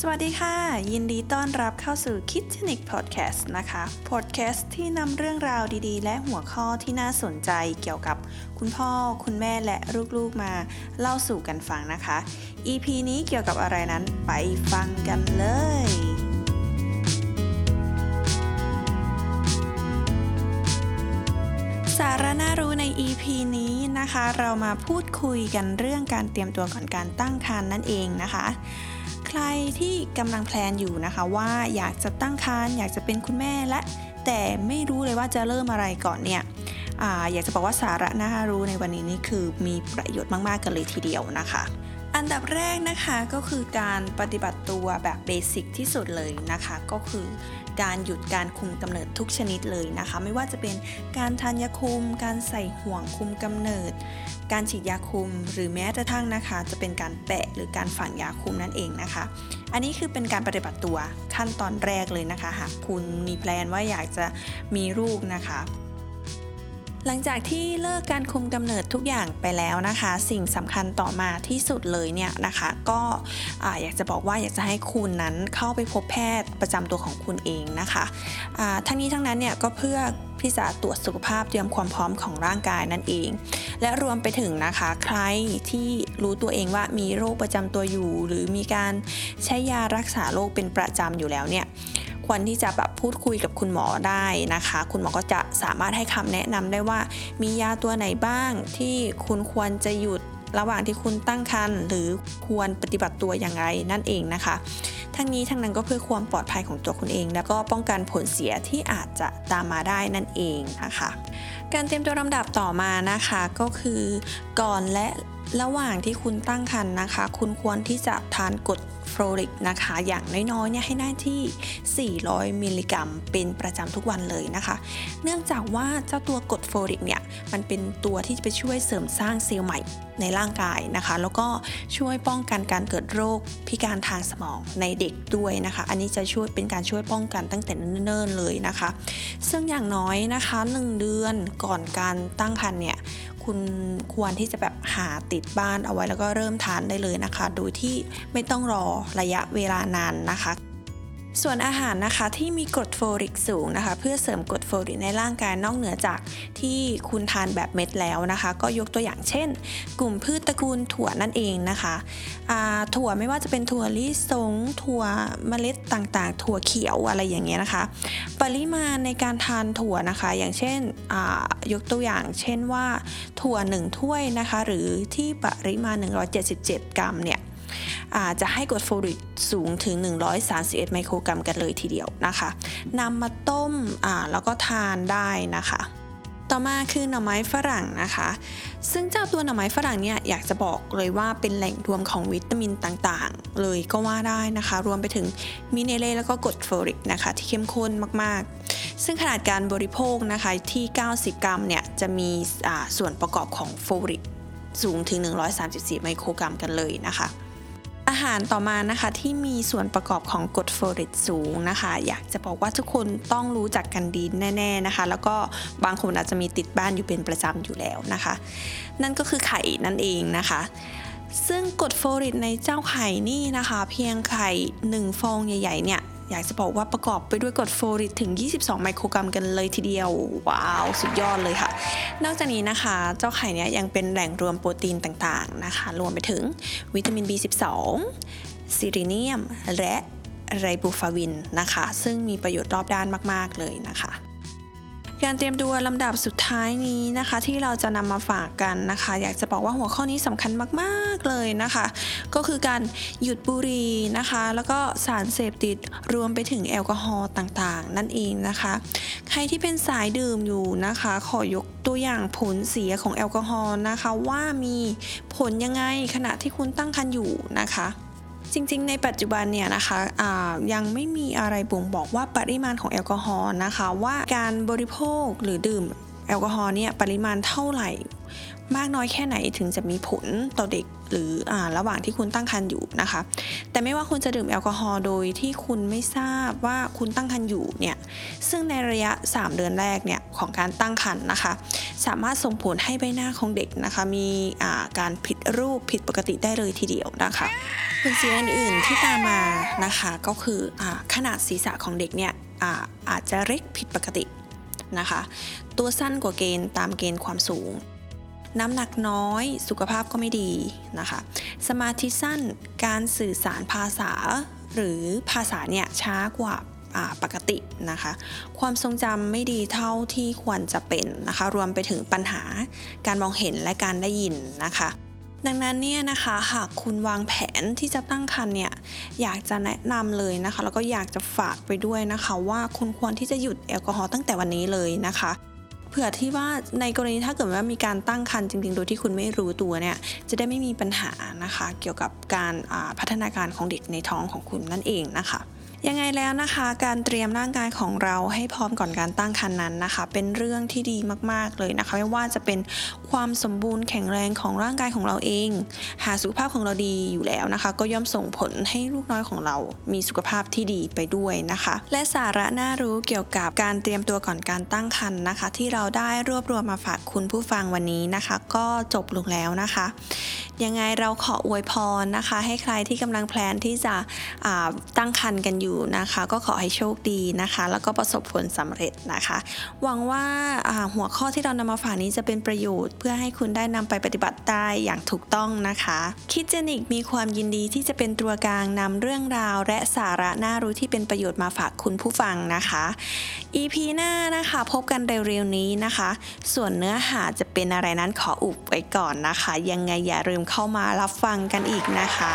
สวัสดีค่ะ ยินดีต้อนรับเข้าสู่ k i t c h e n i c Podcast นะคะ Podcast ที่นำเรื่องราวดีๆ และหัวข้อที่น่าสนใจเกี่ยวกับคุณพ่อ คุณแม่และลูกๆมาเล่าสู่กันฟังนะคะ EP นี้เกี่ยวกับอะไรนั้นไปฟังกันเลยสาระน่ารู้ใน EP นี้นะคะ เรามาพูดคุยกันเรื่องการเตรียมตัวก่อนการตั้งครรภ์นั่นเองนะคะ รที่กำลังแพลนอยู่นะคะ ว่าอยากจะตั้งครรภ์อยากจะเป็นคุณแม่และ แต่ไม่รู้เลยว่าจะเริ่มอะไรก่อนเนี่ยออยากจะบอกว่าสาระน่ารู้ในวันนี้นี่คือมีประโยชน์มาก ๆ กันเลยทีเดียวนะคะ อันดับแรกนะคะก็คือการปฏิบัติตัวแบบเบสิกที่สุดเลยนะคะ ก็คือการหยุดการคุมกำเนิดทุกชนิดเลยนะคะ ไม่ว่าจะเป็นการทานยาคุม การใส่ห่วงคุมกำเนิด การฉีดยาคุม หรือแม้กระทั่งนะคะ จะเป็นการแปะหรือการฝังยาคุมนั่นเองนะคะ อันนี้คือเป็นการปฏิบัติตัวขั้นตอนแรกเลยนะคะ หากคุณมีแพลนว่าอยากจะมีลูกนะคะ หลังจากที่เลิกการคุมกำเนิดทุกอย่างไปแล้วนะคะ สิ่งสำคัญต่อมาที่สุดเลยเนี่ยนะคะ ก็อ่าอยากจะบอกว่าอยากจะให้คุณนั้นเข้าไปพบแพทย์ประจำตัวของคุณเองนะคะทั้งนี้ทั้งนั้นเนี่ยก็เพื่อที่จะตรวจสุขภาพเตรียมความพร้อมของร่างกายนั่นเอง และรวมไปถึงนะคะ ใครที่รู้ตัวเองว่ามีโรคประจำตัวอยู่ หรือมีการใช้ยารักษาโรคเป็นประจำอยู่แล้วเนี่ย ควรที่จะแบบพูดคุยกับคุณหมอได้นะคะ คุณหมอก็จะสามารถให้คำแนะนำได้ว่า มียาตัวไหนบ้างที่คุณควรจะหยุดระหว่างที่คุณตั้งครรภ์หรือควรปฏิบัติตัวอย่างไรนั่นเองนะคะ ทั้งนี้ทั้งนั้นก็เพื่อความปลอดภัยของตัวคุณเอง แล้วก็ป้องกันผลเสียที่อาจจะตามมาได้นั่นเองนะคะ การเตรียมตัวลำดับต่อมานะคะก็คือก่อนและ ระหว่างที่คุณตั้งครรภ์นะคะ คุณควรที่จะทานกรดโฟลิกนะคะ อย่างน้อยๆเนี่ยให้ได้ที่ 400 มิลลิกรัม เป็นประจำทุกวันเลยนะคะ เนื่องจากว่าเจ้าตัวกรดโฟลิกเนี่ยมันเป็นตัวที่จะไปช่วยเสริมสร้างเซลล์ใหม่ ในร่างกายนะคะ แล้วก็ช่วยป้องกันการเกิดโรคพิการทางสมองในเด็กด้วยนะคะ อันนี้จะช่วยเป็นการช่วยป้องกันตั้งแต่เนิ่นๆเลยนะคะ ซึ่งอย่างน้อยนะคะ 1 เดือนก่อนการตั้งครรภ์เนี่ยคุณควรที่จะแบบหาติดบ้านเอาไว้แล้วก็เริ่มทานได้เลยนะคะ โดยที่ไม่ต้องรอระยะเวลานานนะคะ ส่วนอาหารนะคะที่มีกรดโฟลิกสูงนะคะ เพื่อเสริมกรดโฟลิกในร่างกายนอกเหนือจากที่คุณทานแบบเม็ดแล้วนะคะ ก็ยกตัวอย่างเช่น กลุ่มพืชตระกูลถั่วนั่นเองนะคะถั่วไม่ว่าจะเป็นถั่วลิสงถั่วเมล็ดต่างๆ ถั่วเขียวอะไรอย่างเงี้ยนะคะ ปริมาณในการทานถั่วนะคะ อย่างเช่นยกตัวอย่าง เช่นว่าถั่ว 1 ถ้วยนะคะ หรือที่ปริมาณ 177 กรัมเนี่ย จะให้กรดโฟลิกสูงถึง 131 ไมโครกรัมกันเลยทีเดียวนะคะนำมาต้มแล้วก็ทานได้นะคะต่อมาคือหน่อไม้ฝรั่งนะคะ ซึ่งเจ้าตัวหน่อไม้ฝรั่งเนี่ยอยากจะบอกเลยว่าเป็นแหล่งรวมของวิตามินต่างๆ เลยก็ว่าได้นะคะ รวมไปถึง mineral แล้วก็กรดโฟลิกนะคะ ที่เข้มข้นมากๆ ซึ่งขนาดการบริโภคนะคะที่ 90 กรัมเนี่ยจะมีส่วนประกอบของโฟลิกสูงถึง 134 ไมโครกรัมกันเลยนะคะ หารต่อมานะคะที่มีส่วนประกอบของกรดโฟลิกสูงนะคะ อยากจะบอกว่าทุกคนต้องรู้จักกันดีแน่ๆนะคะ แล้วก็บางคนอาจจะมีติดบ้านอยู่เป็นประจำอยู่แล้วนะคะ นั่นก็คือไข่นั่นเองนะคะซึ่งกรดโฟลิกในเจ้าไข่นี่นะคะ เพียงไข่1ฟองใหญ่ๆเนี่ย อยากจะบอกว่าประกอบไปด้วยกรดโฟลิกถึง 22 ไมโครกรัมกันเลยทีเดียว ว้าว สุดยอดเลยค่ะ นอกจากนี้นะคะ เจ้าไข่เนี้ยยังเป็นแหล่งรวมโปรตีนต่างๆนะคะ รวมไปถึงวิตามิน B12 ซีลีเนียม และไรโบฟลาวินนะคะ ซึ่งมีประโยชน์รอบด้านมาก ๆ เลยนะคะ การเตรียมตัวลำดับสุดท้ายนี้นะคะ ที่เราจะนำมาฝากกันนะคะ อยากจะบอกว่าหัวข้อนี้สำคัญมากๆเลยนะคะ ก็คือการหยุดบุหรี่นะคะ แล้วก็สารเสพติดรวมไปถึงแอลกอฮอล์ต่างๆ นั่นเองนะคะ ใครที่เป็นสายดื่มอยู่นะคะ ขอยกตัวอย่างผลเสียของแอลกอฮอล์นะคะ ว่ามีผลยังไงขณะที่คุณตั้งครรภ์อยู่นะคะ จริงๆ ในปัจจุบันเนี่ยนะคะะยังไม่มีอะไรบ่งบอกว่าปริมาณของแอลกอฮอล์นะคะว่าการบริโภคหรือดื่มแอลกอฮอล์เนี่ยปริมาณเท่าไหร่ มากน้อยแค่ไหนถึงจะมีผลต่อเด็ก หรืออระหว่างที่คุณตั้งครรภ์อยู่นะคะ แต่ไม่ว่าคุณจะดื่มแอลกอฮอล์โดยที่คุณไม่ทราบว่าคุณตั้งครรภ์อยู่เนี่ยซึ่งในระยะ 3 เดือนแรกเนี่ยของการตั้งครรภ์นะคะ สามารถส่งผลให้ใบหน้าของเด็กนะคะ มีการผิดรูปผิดปกติได้เลยทีเดียวนะคะผลเสียอื่นๆที่ตามมานะคะก็คืออขนาดศีรษะของเด็กเนี่ยอาอาจจะเล็กผิดปกตินะคะ ตัวสั้นกว่าเกณฑ์ตามเกณฑ์ความสูง น้ำหนักน้อย สุขภาพก็ไม่ดีนะคะ สมาธิสั้น การสื่อสารภาษา หรือภาษาเนี่ยช้ากว่าปกตินะคะ ความทรงจำไม่ดีเท่าที่ควรจะเป็นนะคะ รวมไปถึงปัญหาการมองเห็นและการได้ยินนะคะ ดังนั้นเนี่ยนะคะหากคุณวางแผนที่จะตั้งครรภ์เนี่ยอยากจะแนะนำเลยนะคะ แล้วก็อยากจะฝากไปด้วยนะคะ ว่าคุณควรที่จะหยุดแอลกอฮอล์ตั้งแต่วันนี้เลยนะคะ เผื่อที่ว่าในกรณีถ้าเกิดว่ามีการตั้งครรภ์จริง ๆ โดยที่คุณไม่รู้ตัวเนี่ยจะได้ไม่มีปัญหานะคะ เกี่ยวกับการพัฒนาการของเด็กในท้องของคุณนั่นเองนะคะ ยังไงแล้วนะคะการเตรียมร่างกายของเราให้พร้อมก่อนการตั้งครรภ์นั้นนะคะ เป็นเรื่องที่ดีมากๆเลยนะคะ ไม่ว่าจะเป็นความสมบูรณ์แข็งแรงของร่างกายของเราเอง หาสุขภาพของเราดีอยู่แล้วนะคะ ก็ย่อมส่งผลให้ลูกน้อยของเรามีสุขภาพที่ดีไปด้วยนะคะ และสาระน่ารู้เกี่ยวกับการเตรียมตัวก่อนการตั้งครรภ์นะคะ ที่เราได้รวบรวมมาฝากคุณผู้ฟังวันนี้นะคะ ก็จบลงแล้วนะคะยังไงเราขออวยพรนะคะ ให้ใครที่กำลังแพลนที่จะตั้งครรภ์กันอยู่อยู่นะคะ ก็ขอให้โชคดีนะคะ แล้วก็ประสบผลสำเร็จนะคะ หวังว่าหัวข้อที่เรานำมาฝากนี้จะเป็นประโยชน์ เพื่อให้คุณได้นำไปปฏิบัติได้อย่างถูกต้องนะคะคิดเจนิกมีความยินดีที่จะเป็นตัวกลางนำเรื่องราว และสาระน่ารู้ที่เป็นประโยชน์มาฝากคุณผู้ฟังนะคะ EP หน้านะคะพบกันเร็วๆนี้นะคะ ส่วนเนื้อหาจะเป็นอะไรนั้นขออุบไว้ก่อนนะคะ ยังไงอย่าลืมเข้ามารับฟังกันอีกนะคะ